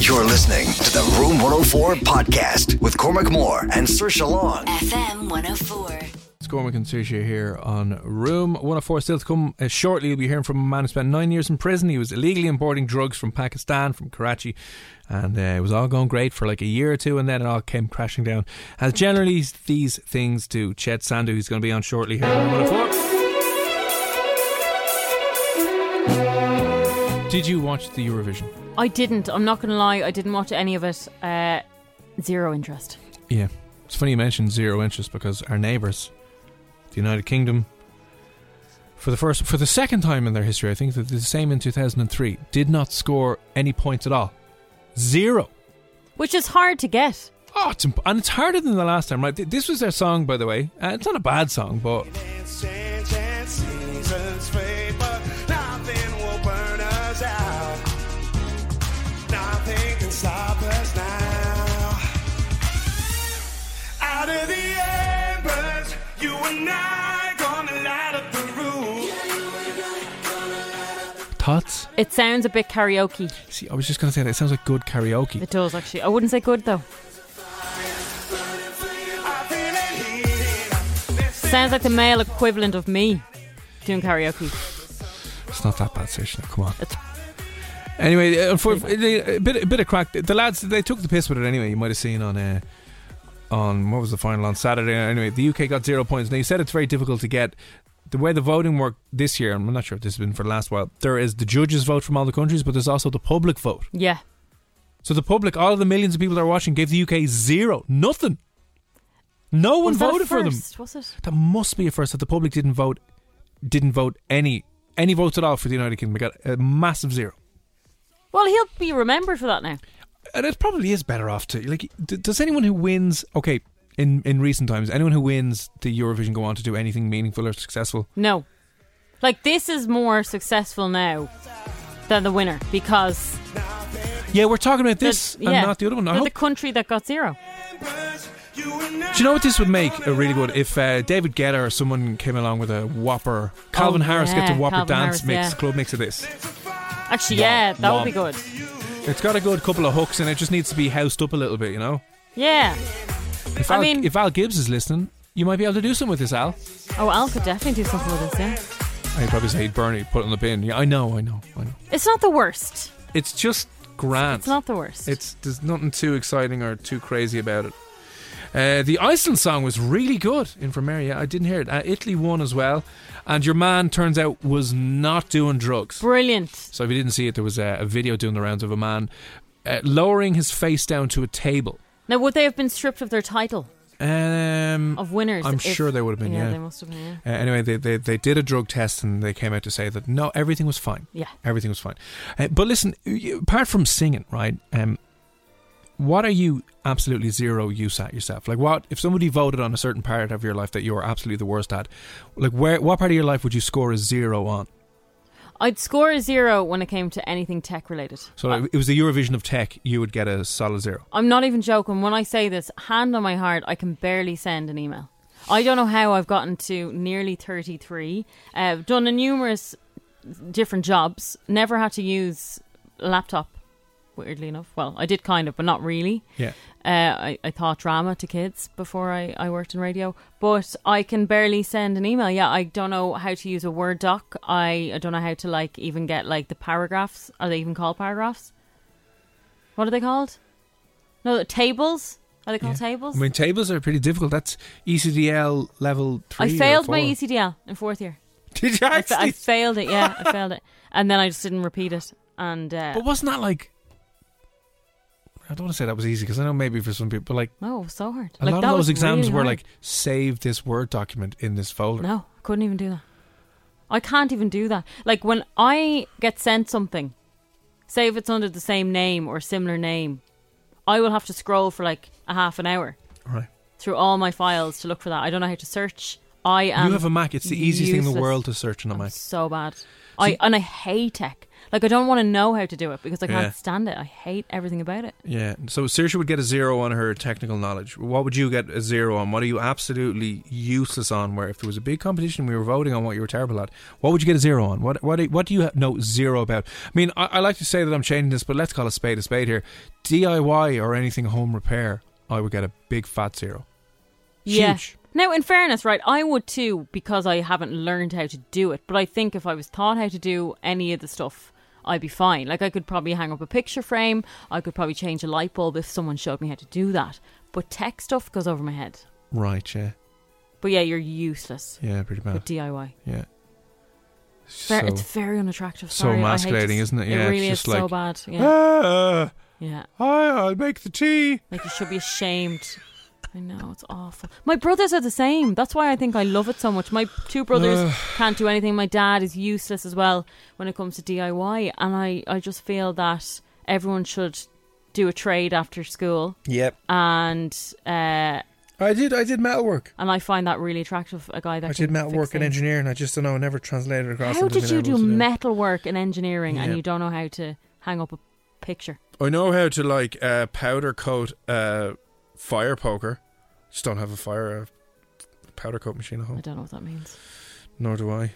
You're listening to the Room 104 podcast with Cormac Moore and Sir Long. FM 104. It's Cormac and Saoirse here on Room 104. Still to come uh, shortly, you'll be hearing from a man who spent nine years in prison. He was illegally importing drugs from Pakistan, from Karachi, and uh, it was all going great for like a year or two, and then it all came crashing down. As generally these things do, Chet Sandu, who's going to be on shortly here on 104. Did you watch the Eurovision? I didn't. I'm not going to lie. I didn't watch any of it. Uh, zero interest. Yeah. It's funny you mentioned zero interest because our neighbours, the United Kingdom, for the first, for the second time in their history, I think that the same in 2003, did not score any points at all. Zero. Which is hard to get. Oh, it's imp- and it's harder than the last time, right? This was their song, by the way. Uh, it's not a bad song, but thoughts. It sounds a bit karaoke. See, I was just going to say that it sounds like good karaoke. It does actually. I wouldn't say good though. Sounds like the male equivalent of me doing karaoke. It's not that bad, Station. Come on. It's- Anyway, uh, for, a bit, a bit of crack. The lads, they took the piss with it anyway. You might have seen on, uh, on what was the final on Saturday. Anyway, the UK got zero points. Now you said it's very difficult to get. The way the voting worked this year, I'm not sure if this has been for the last while. There is the judges vote from all the countries, but there's also the public vote. Yeah. So the public, all of the millions of people that are watching, gave the UK zero, nothing. No one Was voted for them. Was it? That must be a first that the public didn't vote, didn't vote any any votes at all for the United Kingdom. They got a massive zero. Well, he'll be remembered for that now. And it probably is better off to like. D- does anyone who wins, okay, in in recent times, anyone who wins the Eurovision go on to do anything meaningful or successful? No. Like this is more successful now than the winner because Yeah, we're talking about this the- and yeah, not the other one. I hope- the country that got zero. Do you know what this would make a really good if uh, David Guetta or someone came along with a whopper? Calvin Oh, Harris gets a whopper Calvin dance Harris, mix, yeah. club mix of this. Actually, yeah, that would be good. It's got a good couple of hooks and it just needs to be housed up a little bit, you know. Yeah. If I Al, mean- if Al Gibbs is listening, you might be able to do something with this, Al. Oh, Al could definitely do something with this. Yeah. I'd probably say he'd burn it, put it in the bin. Yeah, I know, I know, I know. It's not the worst. It's just grand. It's not the worst. It's there's nothing too exciting or too crazy about it. Uh, the Iceland song was really good in Mary. I didn't hear it. Uh, Italy won as well, and your man turns out was not doing drugs. brilliant. So if you didn't see it, there was a, a video doing the rounds of a man uh, lowering his face down to a table. Now, would they have been stripped of their title Um, of winners? I'm if- sure they would have been. Yeah, they must have been. Yeah. Uh, anyway, they, they they did a drug test and they came out to say that no, everything was fine. Yeah. everything was fine. Uh, but listen, apart from singing, right? Um, what are you absolutely zero use at yourself? Like, what if somebody voted on a certain part of your life that you are absolutely the worst at? Like, where what part of your life would you score a zero on? I'd score a zero when it came to anything tech related. So if it was the Eurovision of tech, you would get a solid zero. I'm not even joking. When I say this, hand on my heart, I can barely send an email. I don't know how I've gotten to nearly 33. Uh, I've done a numerous different jobs. Never had to use laptop Weirdly enough, well, I did kind of, but not really. Yeah. Uh, I, I taught drama to kids before I, I worked in radio, but I can barely send an email. Yeah, I don't know how to use a Word doc. I, I don't know how to like even get like the paragraphs. Are they even called paragraphs? What are they called? No, the tables. Are they called tables? I mean, tables are pretty difficult. That's ECDL level three. I failed my. ECDL in fourth year. Did you I, fa- actually? I failed it. Yeah, I failed it, and then I just didn't repeat it. And uh, but wasn't that like? I don't want to say that was easy because I know maybe for some people, but like no, it was so hard. a like, lot of those exams really were hard. like, save this Word document in this folder. No, I couldn't even do that. I can't even do that. Like when I get sent something, say if it's under the same name or similar name, I will have to scroll for like a half an hour Right. through all my files to look for that. I don't know how to search. I am. you have a Mac. It's the easiest thing in the world to search on a I'm Mac. so bad. I and I hate tech. Like I don't want to know how to do it because I can't Yeah. stand it. I hate everything about it. Yeah. So Saoirse would get a zero on her technical knowledge. What would you get a zero on? What are you absolutely useless on? Where if there was a big competition, we were voting on what you were terrible at. What would you get a zero on? What what do, what do you know zero about? I mean, I, I like to say that I'm changing this, but let's call a spade a spade here. DIY or anything home repair, I would get a big fat zero. Yeah. Huge. Now, in fairness, right, I would too because I haven't learned how to do it. But I think if I was taught how to do any of the stuff, I'd be fine. Like I could probably hang up a picture frame. I could probably change a light bulb if someone showed me how to do that. But tech stuff goes over my head. Right. Yeah. But yeah, you're useless Yeah. Pretty bad. with DIY. Yeah. Ver- So- it's very unattractive. so Sorry, I hate emasculating, isn't it? Yeah, it it's really is just so like- bad. Yeah, Ah, yeah. hi, I'll make the tea. Like you should be ashamed. I know it's awful. My brothers are the same. That's why I think I love it so much. My two brothers can't do anything. My dad is useless as well when it comes to DIY, and I I just feel that everyone should do a trade after school, Yep. and uh, I did. I did metalwork. and I find that really attractive. A guy that I did metalwork fix and things. engineering. I just don't know. I never translated across. How did you do to metal work and engineering, Yeah. and you don't know how to hang up a picture? I know how to like uh, powder coat uh, fire poker. Just don't have a fire uh, powder coat machine at home. I don't know what that means. Nor do I.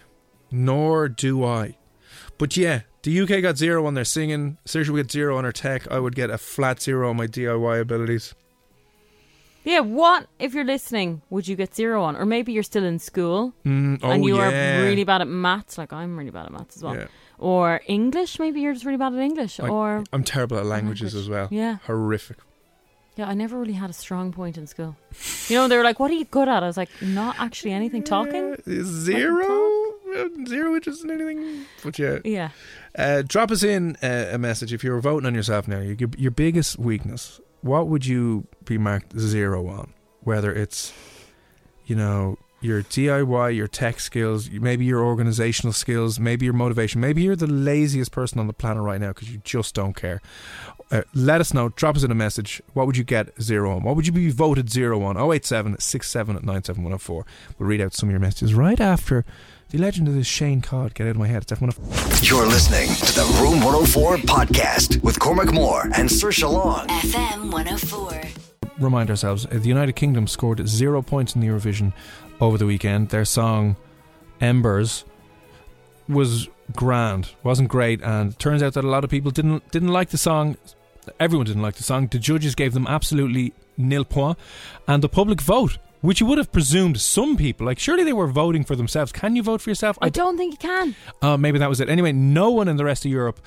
Nor do I. But yeah, the UK got zero on their singing. Saoirse would get zero on her tech. I would get a flat zero on my DIY abilities. Yeah, what if you're listening? Would you get zero on, or maybe you're still in school? Mm, oh and you yeah. are really bad at maths, like I'm really bad at maths as well. Yeah. Or English, maybe you're just really bad at English. I- or I'm terrible at languages language. as well. yeah, Horrific. Yeah. I never really had a strong point in school. You know, they were like, "What are you good at?" I was like, "Not actually anything. Talking." Zero. Uh, Zero interest in anything. But yeah. Yeah. Uh, drop us in uh, a message if you're voting on yourself now. Your, your biggest weakness. What would you be marked zero on? Whether it's, you know, your DIY, your tech skills, maybe your organizational skills, maybe your motivation, maybe you're the laziest person on the planet right now because you just don't care. Uh, let us know. Drop us in a message. What would you get zero on? What would you be voted zero on? 087 67 97104. We'll read out some of your messages right after the legend of this Shane Codd. Get out of my head. It's F104. You're listening to the Room 104 podcast with Cormac Moore and Sir Long. FM 104. remind ourselves uh, the United Kingdom scored zero points in the Eurovision over the weekend. Their song Embers was grand, wasn't great, and it turns out that a lot of people didn't didn't like the song. Everyone didn't like the song. The judges gave them absolutely nil points point, and the public vote, which you would have presumed some people, like surely they were voting for themselves. Can you vote for yourself? I don't think you can. Uh, maybe that was it. Anyway, no one in the rest of Europe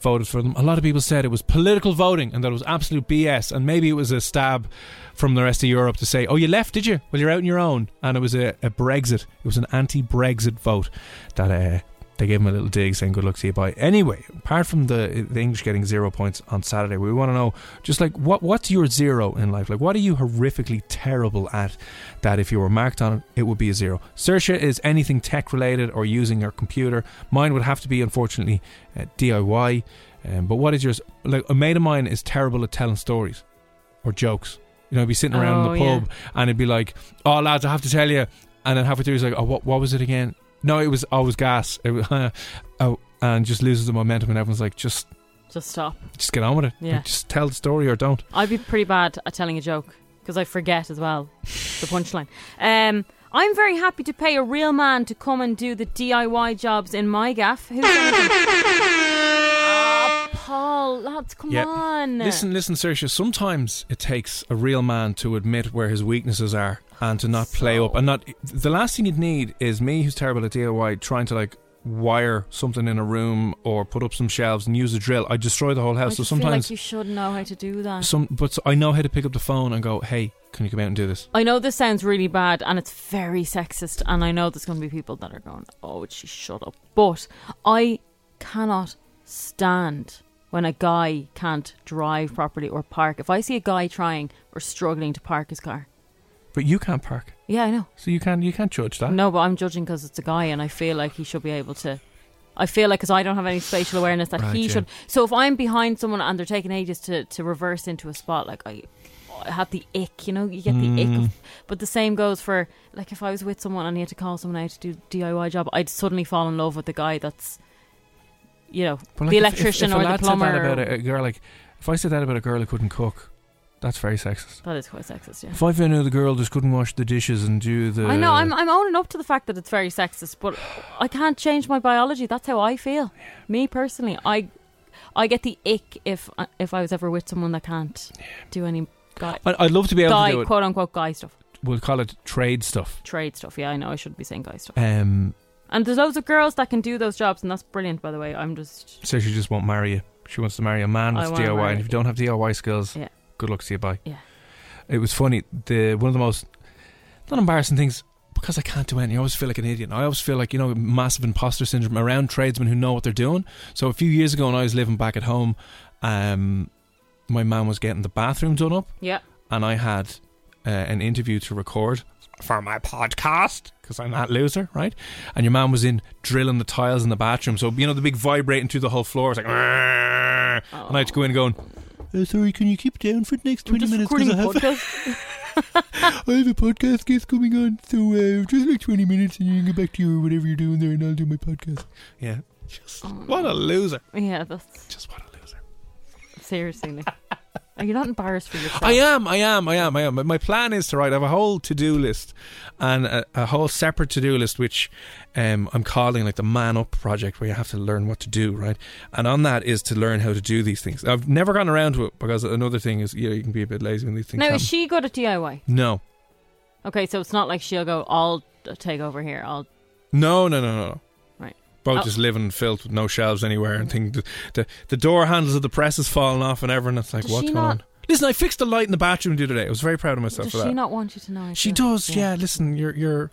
voted for them. A lot of people said it was political voting and that it was absolute BS. And maybe it was a stab from the rest of Europe to say, oh, you left, did you? Well, you're out on your own. And it was a, a Brexit. It was an anti Brexit vote that uh, they gave him a little dig saying, good luck to you, bye. Anyway, apart from the, the English getting zero points on Saturday, we want to know just like what what's your zero in life? Like, what are you horrifically terrible at that if you were marked on it, it would be a zero? Saoirse is anything tech related or using your computer. Mine would have to be, unfortunately, uh, DIY. Um, but what is yours? Like, a mate of mine is terrible at telling stories or jokes. You know, he'd be sitting around Oh, in the yeah. pub and it'd be like, oh, lads, I have to tell you. And then halfway through, he's like, oh, what, what was it again? No, it was always gas. It was, oh, and just loses the momentum, and everyone's like, just, Just stop. just get on with it. Yeah. Like, just tell the story or don't. I'd be pretty bad at telling a joke because I forget as well the punchline. Um, I'm very happy to pay a real man to come and do the DIY jobs in my gaff. Who's Paul, not. Come Yeah. on. Listen, listen, Saoirse. Sometimes it takes a real man to admit where his weaknesses are and to not play up. And not the last thing you'd need is me, who's terrible at DIY, trying to like wire something in a room or put up some shelves and use a drill. I destroy the whole house. So sometimes, like you should know how to do that. some, but I know how to pick up the phone and go, "Hey, can you come out and do this?" I know this sounds really bad and it's very sexist, and I know there's going to be people that are going, "Oh, would she shut up?" But I cannot stand when a guy can't drive properly or park. If I see a guy trying or struggling to park his car, But you can't park, yeah, I know. so you can't you can't judge that. No, but I'm judging because it's a guy, and I feel like he should be able to. I feel like because I don't have any spatial awareness that Right, he yeah. should. So if I'm behind someone and they're taking ages to, to reverse into a spot, like I, I have the ick, you know, you get the ick. Mm. Of, but the same goes for like if I was with someone and he had to call someone out to do DIY job, I'd suddenly fall in love with the guy that's, you know, But, the if- electrician if, if a or the lad said plumber. that about a, a girl, like if I said that about a girl who couldn't cook, that's very sexist. that is quite sexist, yeah. If I out the girl just couldn't wash the dishes and do the, I know I'm I'm owning up to the fact that it's very sexist, but I can't change my biology. That's how I feel. Me personally, I I get the ick if if I was ever with someone that can't do any guy I'd love to be able guy to do it. quote unquote guy stuff, We'll call it trade stuff. trade stuff. Yeah, I know I shouldn't be saying guy stuff. Um, And there's loads of girls that can do those jobs, and that's brilliant. By the way, I'm just so she just won't marry you. She wants to marry a man I with wanna DIY, marry- and if you don't have DIY skills, Yeah. good luck to you. Bye. Yeah. It was funny. The one of the most not embarrassing things because I can't do anything. I always feel like an idiot. I always feel like you know massive imposter syndrome around tradesmen who know what they're doing. So a few years ago, when I was living back at home, um, my mum was getting the bathroom done up, yeah. and I had uh, an interview to record for my podcast because I'm that loser, right? And your man was in drilling the tiles in the bathroom, so you know the big vibrating through the whole floor. It's like, "Arrgh." and I had to go in going. Uh, sorry, can you keep it down for the next twenty minutes? recording I a have, podcast. I have a podcast guest coming on, so uh, just like twenty minutes, and you can get back to your whatever you're doing there, and I'll do my podcast. Yeah, just what a loser! yeah, that's Just what a loser. seriously. Are you not embarrassed for yourself? I am, I am, I am, I am. My plan is to write. I have a whole to-do list and a, a whole separate to-do list, which um, I'm calling like the Man Up project, where you have to learn what to do, right? And on that is to learn how to do these things. I've never gone around to it because another thing is, yeah, you can be a bit lazy when these things Now happen. is she good at DIY? no, Okay, so it's not like she'll go. I'll take over here. I'll no, no, no, no, Oh. just living in filth with no shelves anywhere, and think the, the the door handles of the press is falling off and everything. It's like Does what's going not- on? Listen, I fixed the light in the bathroom the other day. I was very proud of myself does for she not want you to know? She does, yeah. Listen, you're you're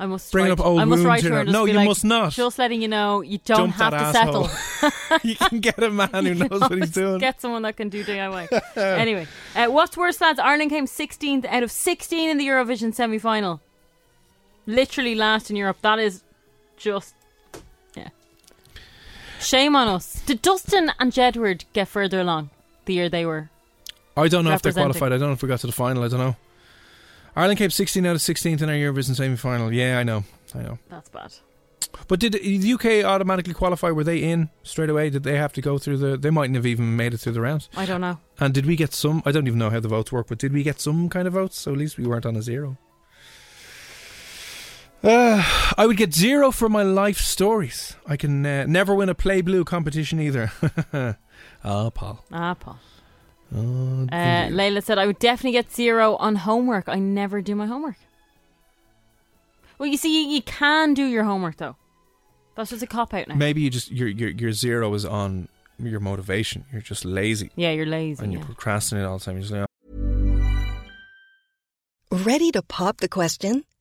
I must Bring up old I must write to her know. and just No, you like, must not. Just letting you know, you don't Dump have that to asshole. settle. you can get a man who knows what he's doing. Get someone that can do DIY. anyway, uh, what's worse, lads? Ireland came 16th out of 16 in the Eurovision semi final. Literally last in Europe. That is just. Shame on us. Did Dustin and Jedward get further along the year they were? I don't know if they're qualified. I don't know if we got to the final. I don't know. Ireland came 16 out of 16th in our Eurovision semi final. Yeah, I know. I know. That's bad. But did the UK automatically qualify? Were they in straight away? Did they have to go through the. They mightn't have even made it through the rounds. I don't know. And did we get some. I don't even know how the votes work, but did we get some kind of votes? So at least we weren't on a zero. Uh, I would get zero for my life stories. I can uh, never win a Play Blue competition either. Ah, Paul. Ah, Paul. Oh, Uh. Layla said, I would definitely get zero on homework. I never do my homework. Well, you see, you, you can do your homework, though. That's just a cop out now. Maybe you just your your your zero is on your motivation. You're just lazy yeah, you're lazy. and you yeah. procrastinate all the time. You're just like, Ready to pop the question?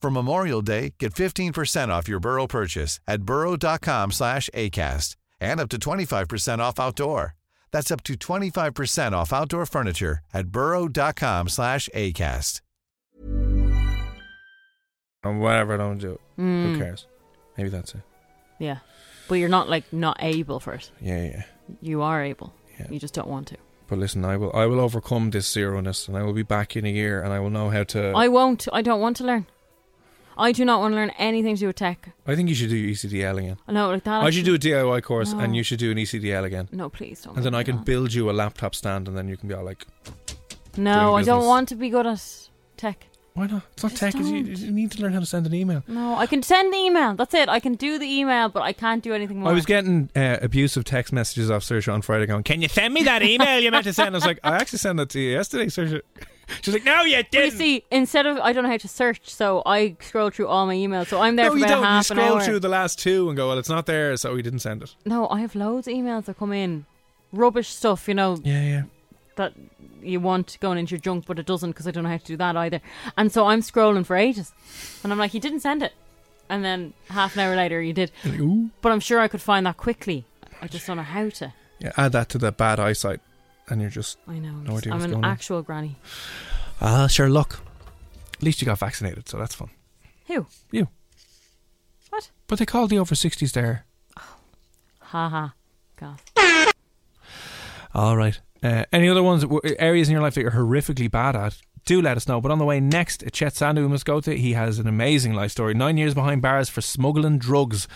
For Memorial Day, get 15% off your Burrow purchase at burrow.com slash ACAST and up to 25% off outdoor. That's up to 25% off outdoor furniture at burrow.com slash ACAST. Whatever, I don't do it. Mm. Who cares? Maybe that's it. Yeah. But you're not like not able for it. Yeah, yeah. You are able. Yeah. You just don't want to. But listen, I will I will overcome this zero-ness and I will be back in a year and I will know how to I won't. I don't want to learn. I do not want to learn anything to do with tech. I think you should do ECDL again. No, like that. I should do a DIY course No. and you should do an ECDL again. No, please don't. And then make I me can that. build you a laptop stand and then you can be all like No, I don't business. want to be good at tech. Why not? It's not Just tech. it's- You, don't. you need to learn how to send an email. No, I can send the email. That's it. I can do the email, but I can't do anything more. I was getting uh, abusive text messages off Saoirse on Friday going, Can you send me that email you meant to send? I was like, I actually sent that to you yesterday, Saoirse. She's like, No, you But you didn't. see, instead of I don't know how to search, so I scroll through all my emails. So I'm there no, for you about don't. You half an scroll hour. through the last two and go, Well, it's not there, so we didn't send it. No, I have loads of emails that come in, rubbish stuff. You know Yeah, yeah. that you want going into your junk, but it doesn't because I don't know how to do that either. And so I'm scrolling for ages, and I'm like, you didn't send it, and then half an hour later you did. Ooh. But I'm sure I could find that quickly. I just don't know how to. Yeah, add that to the bad eyesight, and you're just, I know. No idea I'm an going on. actual granny. ah, sure, look. At least you got vaccinated, so that's fun. Who? You. What? But they called the over 60s there. Ha ha. God. All right. Uh, any other ones, areas in your life that you're horrifically bad at? Do let us know. But on the way next, Chet Sandu we must go to. He has an amazing life story. Nine years behind bars for smuggling drugs,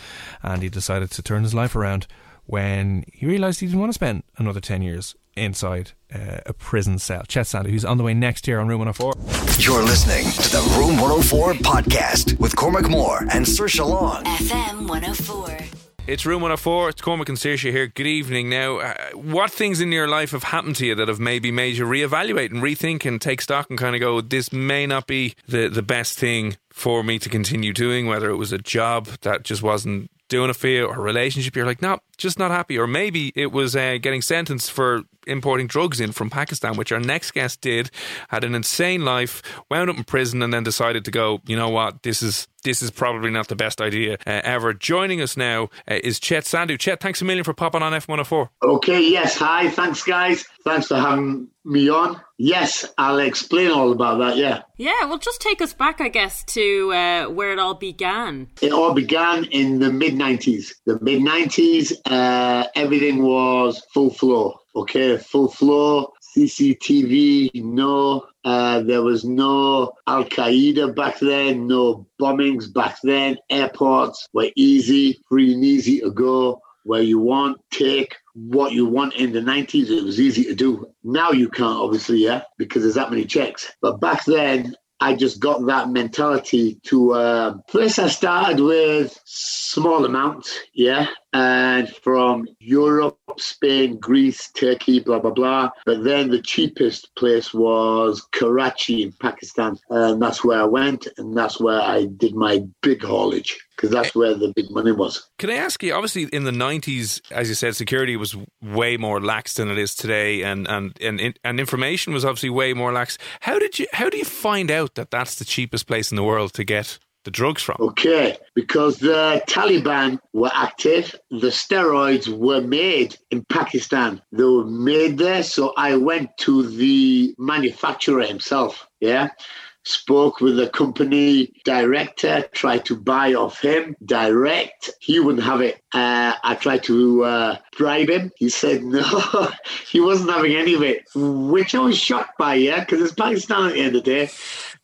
and he decided to turn his life around when he realised he didn't want to spend another ten years inside uh, a prison cell. Chet Sandu, who's on the way next here on Room 104. You're listening to the Room 104 podcast with Cormac Moore and Sir Long. FM 104. It's Room 104. It's Cormac and Saoirse here. Good evening. Now, uh, what things in your life have happened to you that have maybe made you reevaluate and rethink and take stock and kind of go, this may not be the, the best thing for me to continue doing, whether it was a job that just wasn't doing for you or a relationship you're like, no, just not happy. Or maybe it was uh, getting sentenced for importing drugs in from Pakistan, which our next guest did, had an insane life, wound up in prison and then decided to go, you know what, this is this is probably not the best idea uh, ever. Joining us now uh, is Chet Sandu. Chet, thanks a million for popping on F104. Okay, yes. Hi, thanks, guys. Thanks for having me on. Yes, I'll explain all about that, yeah. Yeah, well, just take us back, I guess, to uh, where it all began. It all began in the mid 90s. The mid 90s, uh, everything was full flow, okay? Full flow, CCTV, no. Uh, there was no Al Qaeda back then, no bombings back then. Airports were easy, free and easy to go where you want, take what you want in the 90s. It was easy to do. Now you can't, obviously, yeah, because there's that many checks. But back then, I just got that mentality to. Uh, first, I started with small amounts, yeah, and from Europe, Spain, Greece, Turkey, blah blah blah. But then the cheapest place was Karachi in Pakistan, and that's where I went, and that's where I did my big haulage because that's where the big money was. Can I ask you? Obviously, in the nineties, as you said, security was way more lax than it is today, and and and and information was obviously way more lax. How did you? How do you find out that that's the cheapest place in the world to get the drugs from? Okay, because the Taliban were active, the steroids were made in Pakistan. They were made there, so I went to the manufacturer himself. Yeah. Spoke with the company director, tried to buy off him direct. He wouldn't have it. Uh, I tried to uh, bribe him. He said no, he wasn't having any of it, which I was shocked by, yeah, because it's Pakistan at the end of the day.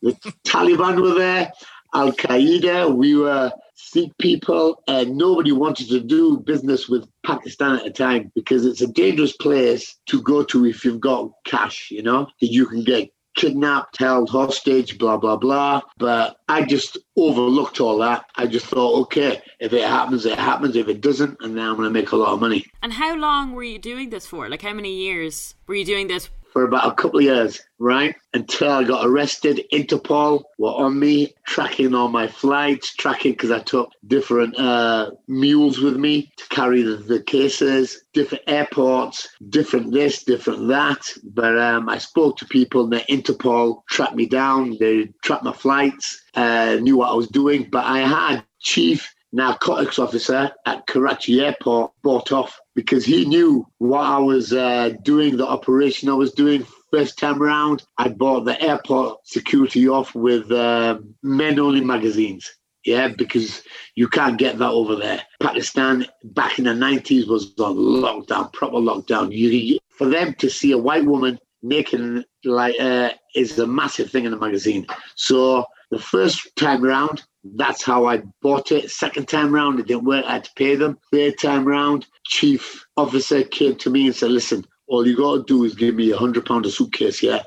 The Taliban were there. Al Qaeda, we were Sikh people, and nobody wanted to do business with Pakistan at the time because it's a dangerous place to go to if you've got cash, you know, you can get kidnapped, held hostage, blah, blah, blah. But I just overlooked all that. I just thought, okay, if it happens, it happens. If it doesn't, and then I'm going to make a lot of money. And how long were you doing this for? Like, how many years were you doing this for about a couple of years, right? Until I got arrested. Interpol were on me, tracking all my flights, tracking because I took different uh, mules with me to carry the, the, cases, different airports, different this, different that. But um, I spoke to people, and the Interpol tracked me down. They tracked my flights, uh, knew what I was doing. But I had chief narcotics officer at Karachi Airport bought off because he knew what I was uh, doing, the operation I was doing. First time around, I bought the airport security off with uh, men only magazines. Yeah, because you can't get that over there. Pakistan back in the 90s was on lockdown, proper lockdown. You, for them to see a white woman making like uh, is a massive thing in the magazine. So the first time around, that's how I bought it. Second time round, it didn't work. I had to pay them. Third time round, chief officer came to me and said, listen, all you got to do is give me a hundred pound a suitcase, yeah?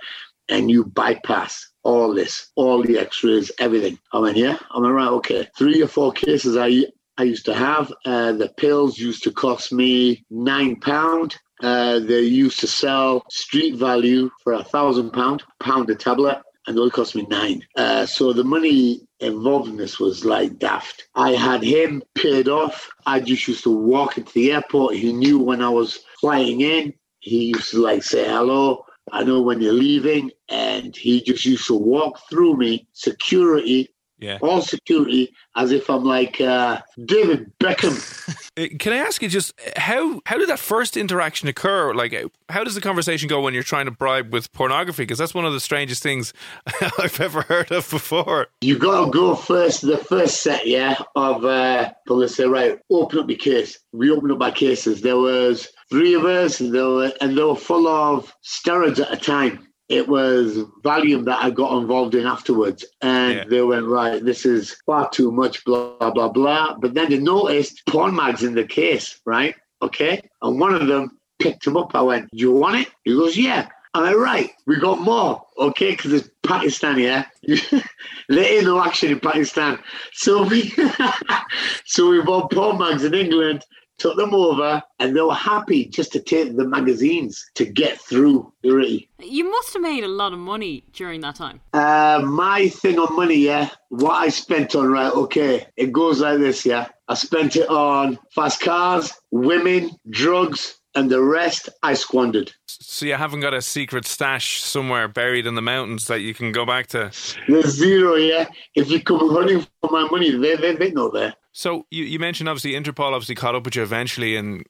And you bypass all this, all the x-rays, everything. I went, yeah? I went, right, okay. Three or four cases I I used to have. Uh, the pills used to cost me nine pound. Uh, they used to sell street value for a thousand pound, pound a tablet and it only cost me nine. Uh, so the money involved in this was like daft. I had him paid off. I just used to walk into the airport. He knew when I was flying in. He used to like say hello. I know when you're leaving. And he just used to walk through me, security, yeah. all security, as if I'm like uh, David Beckham. Uh, can I ask you just how how did that first interaction occur? Like, how does the conversation go when you're trying to bribe with pornography? Because that's one of the strangest things I've ever heard of before. You got to go first. The first set, yeah, of uh, police say, right, open up your case. We opened up my cases. There was three of us, and they were and they were full of steroids at a time it was Valium that I got involved in afterwards. And yeah. they went, right, this is far too much, blah, blah, blah. But then they noticed porn mags in the case, right? Okay. And one of them picked him up. I went, do you want it? He goes, yeah. I'm like, right, we got more, okay, because it's Pakistan, yeah. there ain't no action in Pakistan, so we, so we bought porn mags in England, took them over, and they were happy just to take the magazines to get through the You must have made a lot of money during that time. Uh, my thing on money, yeah, what I spent on, right, okay, it goes like this, yeah. I spent it on fast cars, women, drugs, and the rest I squandered. So you haven't got a secret stash somewhere buried in the mountains that you can go back to? There's zero, yeah. If you come hunting for my money, they, they, they know there. So you, you mentioned obviously Interpol obviously caught up with you eventually, and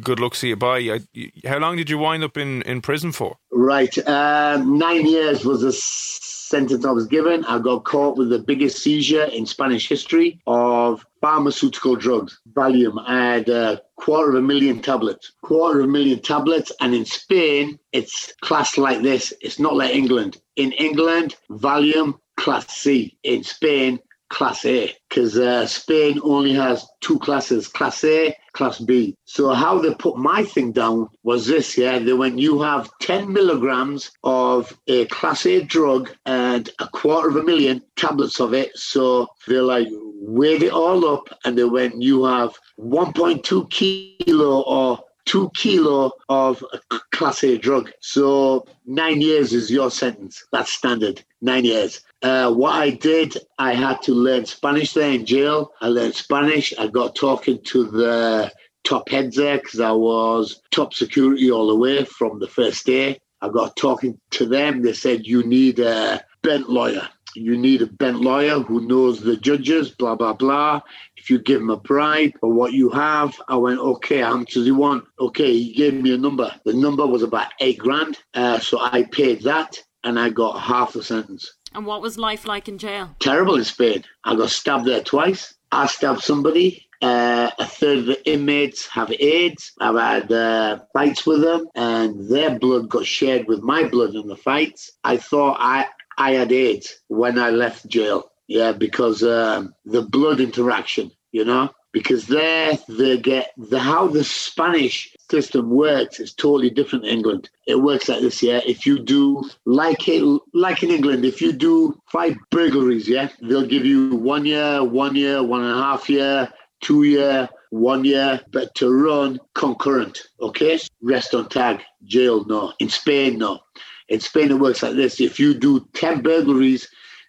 good luck, see you bye. How long did you wind up in, in prison for? Right, uh, nine years was the sentence I was given. I got caught with the biggest seizure in Spanish history of pharmaceutical drugs, Valium. I had a quarter of a million tablets, quarter of a million tablets, and in Spain it's classed like this. It's not like England. In England, Valium class C. In Spain, Class A because uh, Spain only has two classes, Class A, Class B. So how they put my thing down was this, yeah. They went, you have 10 milligrams of a Class A drug and a quarter of a million tablets of it. So they're like, weighed it all up and they went, you have 1.2 kilo or two kilo of a class A drug. So nine years is your sentence. That's standard. Nine years. Uh, what I did, I had to learn Spanish there in jail. I learned Spanish. I got talking to the top heads there because I was top security all the way from the first day. I got talking to them. They said, You need a bent lawyer you need a bent lawyer who knows the judges, blah, blah, blah. If you give him a bribe for what you have, I went, okay, how much does he want? Okay, he gave me a number. The number was about eight grand. Uh, so I paid that and I got half the sentence. And what was life like in jail? Terrible in Spain. I got stabbed there twice. I stabbed somebody. Uh, a third of the inmates have AIDS. I've had uh, fights with them, and their blood got shared with my blood in the fights. I thought I, I had AIDS when I left jail. Yeah, because um, the blood interaction, you know, because there they get the how the Spanish system works is totally different in England. It works like this, yeah. If you do like it like in England, if you do five burglaries, yeah, they'll give you one year, one year, one and a half year, two year, one year, but to run concurrent, okay? Rest on tag, jail, no. In Spain, no. In Spain, it works like this. If you do 10 burglaries,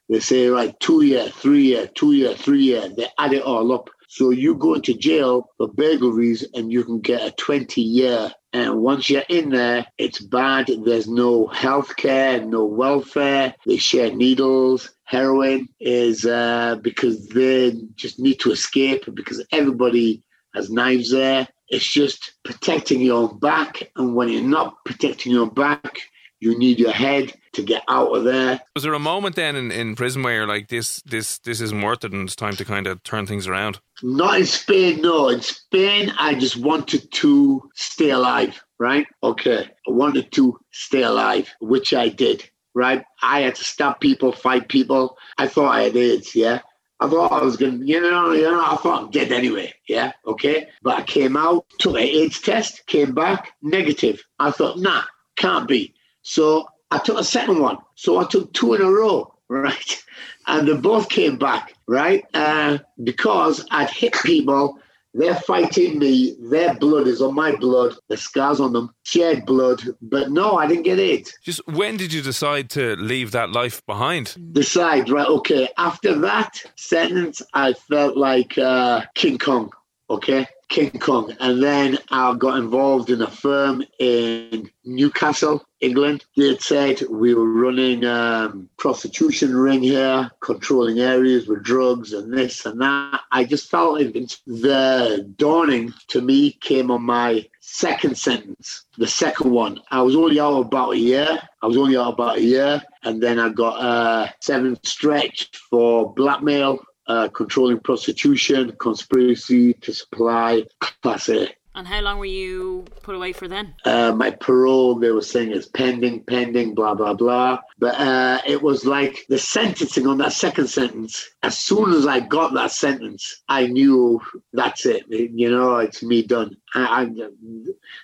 they say, right, two year, three year, two year, three year. They add it all up. So you go into jail for burglaries and you can get a 20 year. And once you're in there, it's bad. There's no health care, no welfare. They share needles. Heroin is uh, because they just need to escape because everybody has knives there. It's just protecting your back. And when you're not protecting your back, you need your head to get out of there. Was there a moment then in, in prison where you're like, this, this, this isn't worth it, and it's time to kind of turn things around? Not in Spain, no. In Spain, I just wanted to stay alive, right? Okay, I wanted to stay alive, which I did, right? I had to stab people, fight people. I thought I had AIDS, yeah. I thought I was gonna, you know, you know, I thought I'm dead anyway. Yeah, okay. But I came out, took an AIDS test, came back negative. I thought, nah, can't be. So I took a second one. So I took two in a row, right? And they both came back, right? Uh, because I'd hit people. They're fighting me. Their blood is on my blood. The scars on them, shed blood. But no, I didn't get it. Just when did you decide to leave that life behind? Decide, right? Okay. After that sentence, I felt like uh, King Kong. Okay. King Kong. And then I got involved in a firm in Newcastle, England. They said we were running a um, prostitution ring here, controlling areas with drugs and this and that. I just felt it. The dawning to me came on my second sentence, the second one. I was only out about a year. I was only out about a year. And then I got a seven stretch for blackmail uh, controlling prostitution, conspiracy to supply, class A. And how long were you put away for then? Uh, my parole, they were saying is pending, pending, blah, blah, blah. But uh, it was like the sentencing on that second sentence. As soon as I got that sentence, I knew that's it. You know, it's me done. I, I,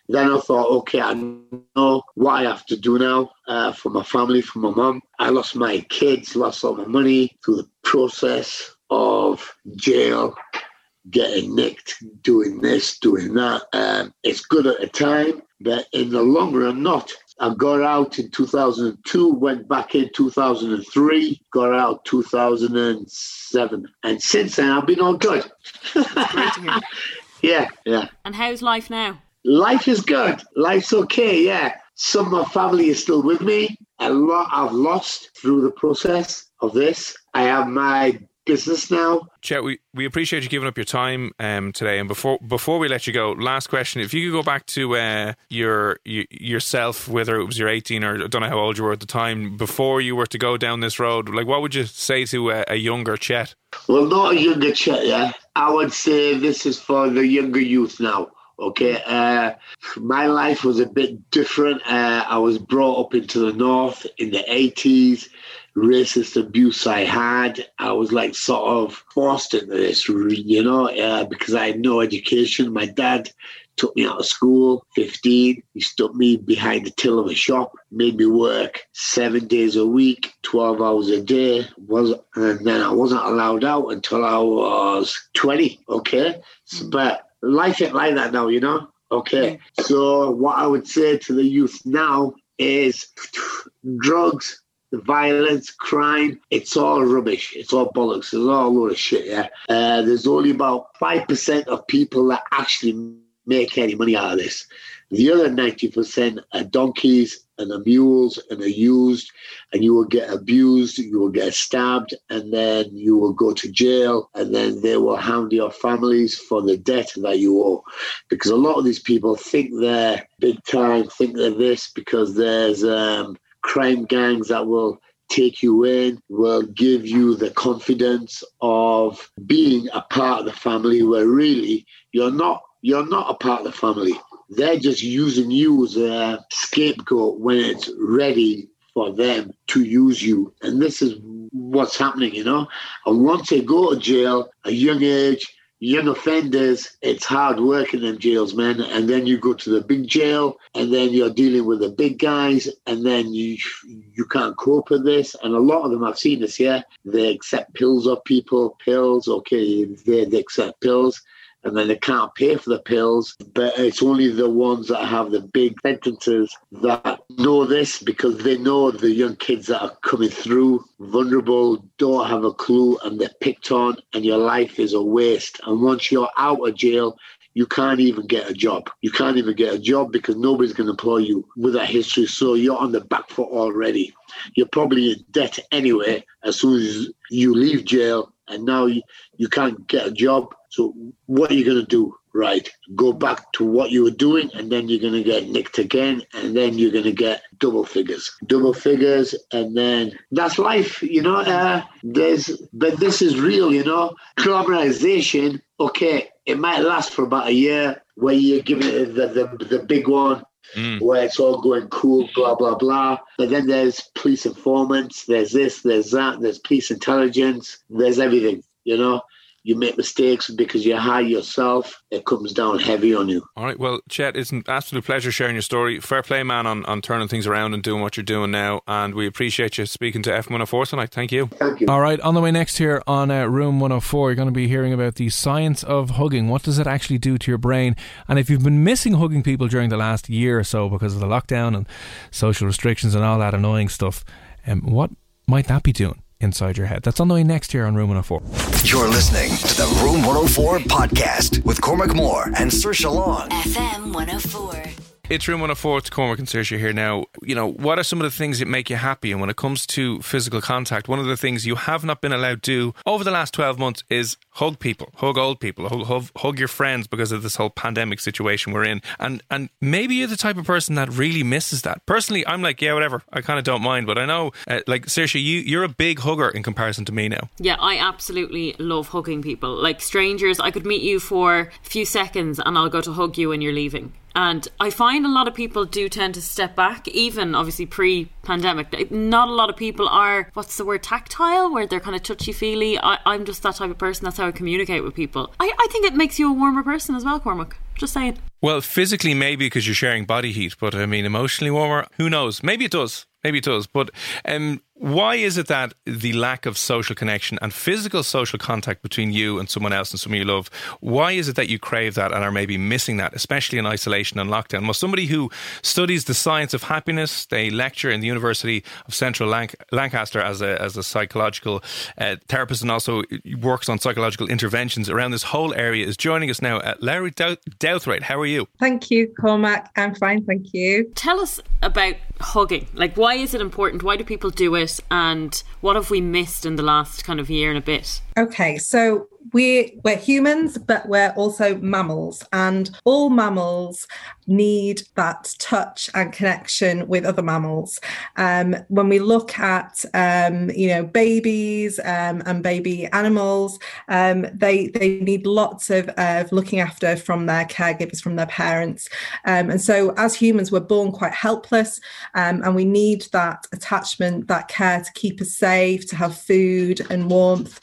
then I thought, okay, I know what I have to do now uh, for my family, for my mom. I lost my kids, lost all my money through the process of jail, getting nicked, doing this, doing that. Um, it's good at the time, but in the long run, not. I got out in 2002, went back in 2003, got out 2007. And since then, I've been all good. yeah, yeah. And how's life now? Life is good. Life's okay, yeah. Some of my family is still with me. A lot I've lost through the process of this. I have my business now. Chet, we, we appreciate you giving up your time um, today. And before before we let you go, last question: If you could go back to uh, your, your yourself, whether it was your eighteen or I don't know how old you were at the time, before you were to go down this road, like what would you say to a, a younger Chet? Well, not a younger Chet. Yeah, I would say this is for the younger youth now. Okay, uh, my life was a bit different. Uh, I was brought up into the north in the 80s racist abuse I had. I was like sort of forced into this, you know, uh, because I had no education. My dad took me out of school, 15. He stuck me behind the till of a shop, made me work seven days a week, 12 hours a day. Was And then I wasn't allowed out until I was 20, okay? So, but life ain't like that now, you know? Okay. So what I would say to the youth now is drugs the violence, crime, it's all rubbish. It's all bollocks. It's all a load of shit, yeah. Uh, there's only about 5% of people that actually make any money out of this. The other 90% are donkeys and are mules and are used, and you will get abused, you will get stabbed, and then you will go to jail, and then they will hound your families for the debt that you owe. Because a lot of these people think they're big time, think they're this because there's um, crime gangs that will take you in, will give you the confidence of being a part of the family where really you're not you're not a part of the family. They're just using you as a scapegoat when it's ready for them to use you. And this is what's happening, you know. And once they go to jail, a young age, young offenders, it's hard work in them jails, man. And then you go to the big jail, and then you're dealing with the big guys, and then you you can't cope with this. And a lot of them, I've seen this, yeah, they accept pills of people, pills, okay, they, they accept pills and then they can't pay for the pills. But it's only the ones that have the big sentences that know this because they know the young kids that are coming through vulnerable, don't have a clue, and they're picked on, and your life is a waste. And once you're out of jail, you can't even get a job. You can't even get a job because nobody's going to employ you with that history. So you're on the back foot already. You're probably in debt anyway as soon as you leave jail and now you, you can't get a job. So what are you going to do? Right, go back to what you were doing, and then you're going to get nicked again, and then you're going to get double figures, double figures, and then that's life, you know. Uh, there's, but this is real, you know. Globalization, okay, it might last for about a year, where you're giving it the the, the big one, Mm. where it's all going cool, blah, blah, blah. But then there's police informants, there's this, there's that, there's police intelligence, there's everything, you know? You make mistakes because you're high yourself, it comes down heavy on you. All right. Well, Chet, it's an absolute pleasure sharing your story. Fair play, man, on, on turning things around and doing what you're doing now. And we appreciate you speaking to FM104 tonight. Thank you. Thank you. All right. On the way next here on uh, Room 104, you're going to be hearing about the science of hugging. What does it actually do to your brain? And if you've been missing hugging people during the last year or so because of the lockdown and social restrictions and all that annoying stuff, um, what might that be doing? Inside your head. That's on the way next here on Room 104. You're listening to the Room 104 podcast with Cormac Moore and Saoirse Long. FM 104. It's Room 104. It's Cormac and Saoirse here now. You know, what are some of the things that make you happy? And when it comes to physical contact, one of the things you have not been allowed to do over the last 12 months is hug people, hug old people, hug, hug, hug your friends because of this whole pandemic situation we're in. And and maybe you're the type of person that really misses that. Personally, I'm like, yeah, whatever. I kind of don't mind. But I know, uh, like, Saoirse, you, you're a big hugger in comparison to me now. Yeah, I absolutely love hugging people. Like strangers, I could meet you for a few seconds and I'll go to hug you when you're leaving. And I find a lot of people do tend to step back, even obviously pre pandemic. Not a lot of people are, what's the word, tactile, where they're kind of touchy feely. I'm just that type of person. That's how I communicate with people. I, I think it makes you a warmer person as well, Cormac. Just saying. Well, physically, maybe because you're sharing body heat, but I mean, emotionally warmer, who knows? Maybe it does. Maybe it does. But um, why is it that the lack of social connection and physical social contact between you and someone else and someone you love, why is it that you crave that and are maybe missing that, especially in isolation and lockdown? Well, somebody who studies the science of happiness, they lecture in the University of Central Lanc- Lancaster as a, as a psychological uh, therapist and also works on psychological interventions around this whole area, is joining us now. Uh, Larry Douthwaite, how are you? Thank you, Cormac. I'm fine, thank you. Tell us about hugging. Like, why is it important? Why do people do it? and what have we missed in the last kind of year and a bit? Okay, so we we're humans, but we're also mammals, and all mammals need that touch and connection with other mammals. Um, when we look at um, you know babies um, and baby animals, um, they they need lots of, of looking after from their caregivers, from their parents, um, and so as humans, we're born quite helpless, um, and we need that attachment, that care to keep us safe, to have food and warmth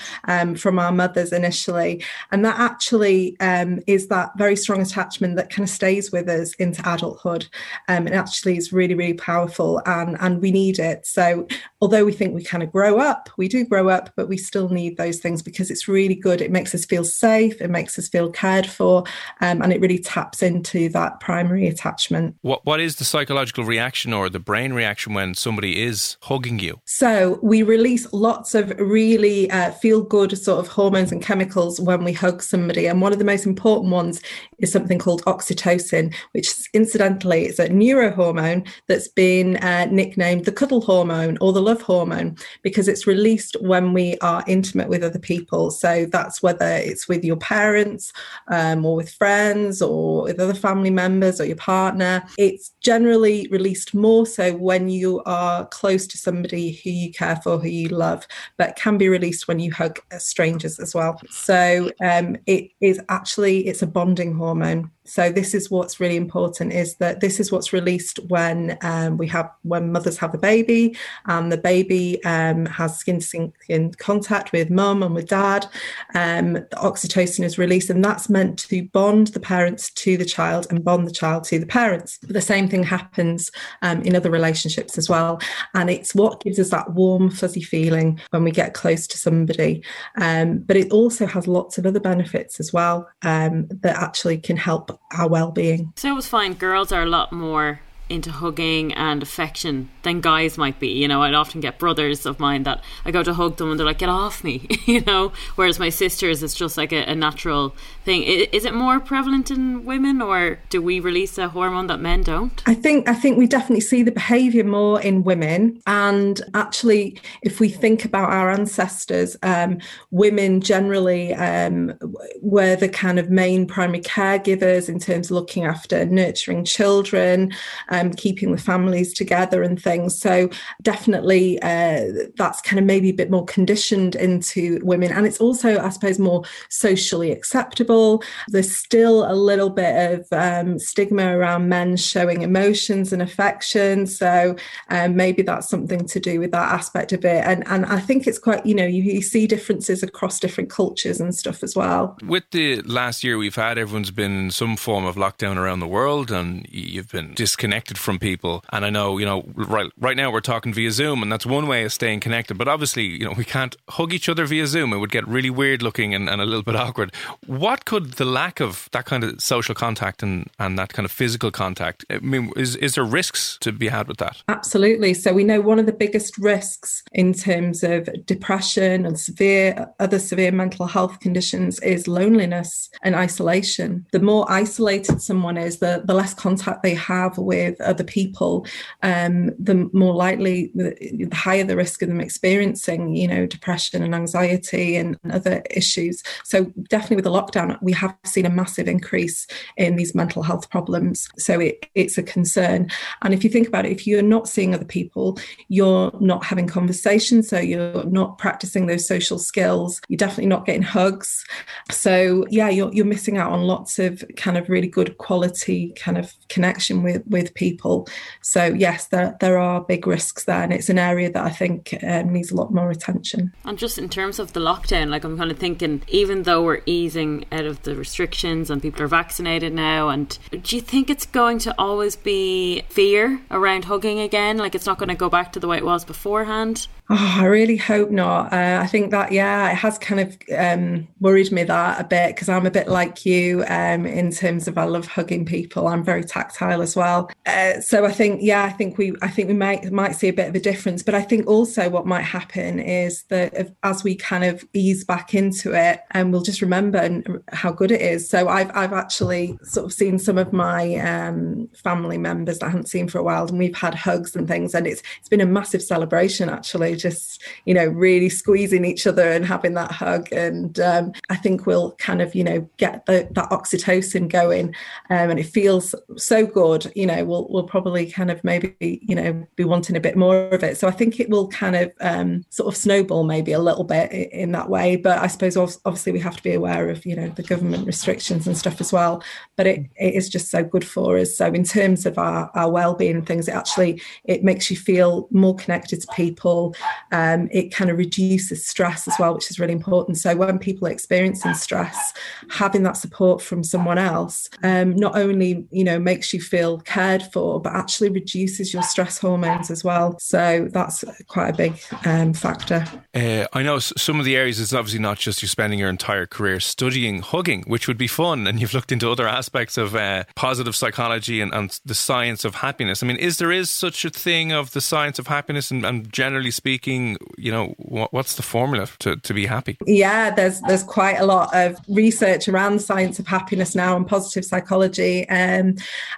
from our mothers initially initially. And that actually um, is that very strong attachment that kind of stays with us into adulthood. Um, and actually is really, really powerful and, and we need it. So although we think we kind of grow up, we do grow up, but we still need those things because it's really good. It makes us feel safe, it makes us feel cared for, um, and it really taps into that primary attachment. What What is the psychological reaction or the brain reaction when somebody is hugging you? So we release lots of really uh, feel good sort of hormones and chemicals chemicals when we hug somebody. And one of the most important ones is something called oxytocin, which incidentally is a neurohormone that's been uh, nicknamed the cuddle hormone or the love hormone because it's released when we are intimate with other people. So that's whether it's with your parents um, or with friends or with other family members or your partner. It's generally released more so when you are close to somebody who you care for, who you love, but can be released when you hug strangers as well. So um, it is actually it's a bonding hormone hormone. So this is what's really important is that this is what's released when um, we have when mothers have a baby and the baby um, has skin skin contact with mum and with dad. Um, the oxytocin is released, and that's meant to bond the parents to the child and bond the child to the parents. The same thing happens um, in other relationships as well, and it's what gives us that warm, fuzzy feeling when we get close to somebody. Um, but it also has lots of other benefits as well um, that actually can help our well-being. So it was fine. Girls are a lot more into hugging and affection than guys might be. You know, I'd often get brothers of mine that I go to hug them and they're like, "Get off me," you know. Whereas my sisters, it's just like a, a natural thing. Is it more prevalent in women, or do we release a hormone that men don't? I think I think we definitely see the behaviour more in women, and actually, if we think about our ancestors, um, women generally um, were the kind of main primary caregivers in terms of looking after and nurturing children. Um, um, keeping the families together and things. So definitely uh, that's kind of maybe a bit more conditioned into women. And it's also, I suppose, more socially acceptable. There's still a little bit of um, stigma around men showing emotions and affection. So um, maybe that's something to do with that aspect of it. And, and I think it's quite, you know, you, you see differences across different cultures and stuff as well. With the last year we've had, everyone's been in some form of lockdown around the world and you've been disconnected disconnected from people. And I know, you know, right right now we're talking via Zoom, and that's one way of staying connected. But obviously, you know, we can't hug each other via Zoom. It would get really weird looking and, and a little bit awkward. What could the lack of that kind of social contact and, and that kind of physical contact? I mean, is is there risks to be had with that? Absolutely. So we know one of the biggest risks in terms of depression and severe other severe mental health conditions is loneliness and isolation. The more isolated someone is, the, the less contact they have with other people, um, the more likely, the higher the risk of them experiencing, you know, depression and anxiety and other issues. So definitely with the lockdown, we have seen a massive increase in these mental health problems. So it, it's a concern. And if you think about it, if you're not seeing other people, you're not having conversations, so you're not practicing those social skills. You're definitely not getting hugs. So yeah, you're you're missing out on lots of kind of really good quality kind of connection with with people people. So yes, there there are big risks there, and it's an area that I think um, needs a lot more attention. And just in terms of the lockdown, like I'm kind of thinking, even though we're easing out of the restrictions and people are vaccinated now, and do you think it's going to always be fear around hugging again? Like it's not going to go back to the way it was beforehand? Oh, I really hope not. Uh, I think that, yeah, it has kind of um, worried me that a bit because I'm a bit like you um, in terms of I love hugging people. I'm very tactile as well. Uh, so I think, yeah, I think we, I think we might might see a bit of a difference. But I think also what might happen is that if, as we kind of ease back into it, and um, we'll just remember how good it is. So I've I've actually sort of seen some of my um, family members that I haven't seen for a while, and we've had hugs and things, and it's it's been a massive celebration actually just you know really squeezing each other and having that hug. And um, i think we'll kind of you know get the, that oxytocin going. Um, and it feels so good you know we'll, we'll probably kind of maybe you know be wanting a bit more of it. So i think it will kind of um, sort of snowball maybe a little bit in that way. But i suppose obviously we have to be aware of you know the government restrictions and stuff as well. But it, it is just so good for us. So in terms of our, our well-being and things it actually it makes you feel more connected to people um, it kind of reduces stress as well, which is really important. So when people are experiencing stress, having that support from someone else um, not only you know makes you feel cared for, but actually reduces your stress hormones as well. So that's quite a big um, factor. Uh, I know some of the areas is obviously not just you spending your entire career studying hugging, which would be fun, and you've looked into other aspects of uh, positive psychology and, and, the science of happiness. I mean, is there is such a thing of the science of happiness, and, and generally speaking speaking, you know, what, what's the formula to, to be happy? Yeah, there's there's quite a lot of research around the science of happiness now and positive psychology, um,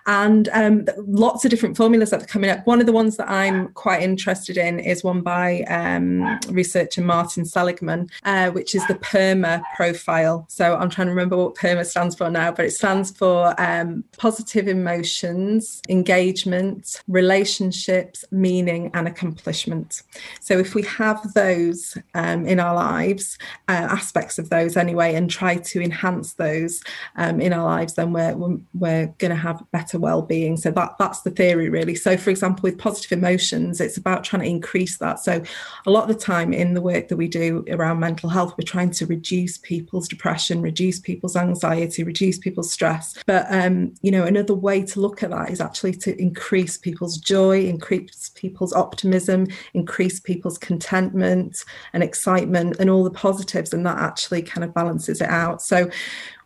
and um, lots of different formulas that are coming up. One of the ones that I'm quite interested in is one by um, researcher Martin Seligman, uh, which is the PERMA profile. So I'm trying to remember what PERMA stands for now, but it stands for um, positive emotions, engagement, relationships, meaning, and accomplishment. So So if we have those um, in our lives, uh, aspects of those anyway, and try to enhance those um, in our lives, then we're we're going to have better well-being. So that that's the theory really. So for example, with positive emotions, it's about trying to increase that. So a lot of the time in the work that we do around mental health, we're trying to reduce people's depression, reduce people's anxiety, reduce people's stress. But um, you know, another way to look at that is actually to increase people's joy, increase people's optimism, increase people's contentment and excitement and all the positives, and that actually kind of balances it out. So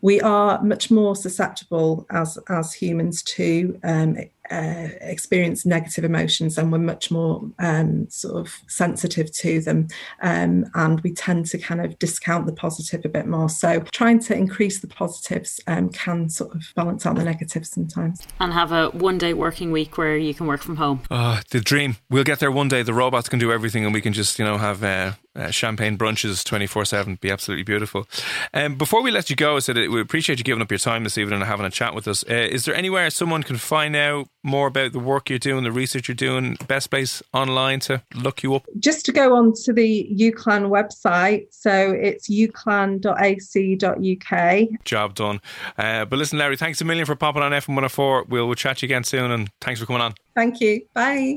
we are much more susceptible as as humans to um, uh, experience negative emotions and we're much more um, sort of sensitive to them. Um, and we tend to kind of discount the positive a bit more. So trying to increase the positives um, can sort of balance out the negatives sometimes. And have a one day working week where you can work from home. Oh, the dream. We'll get there one day. The robots can do everything and we can just you know have uh, uh, champagne brunches 24 7 be absolutely beautiful. Um, before we let you go, I said we appreciate you giving up your time this evening and having a chat with us. Uh, is there anywhere someone can find out more about the work you're doing, the research you're doing, best place online to look you up? Just to go on to the UCLAN website. So it's uclan.ac.uk. Job done. Uh, but listen, Larry, thanks a million for popping on FM 104. We'll, we'll chat you again soon and thanks for coming on. Thank you. Bye.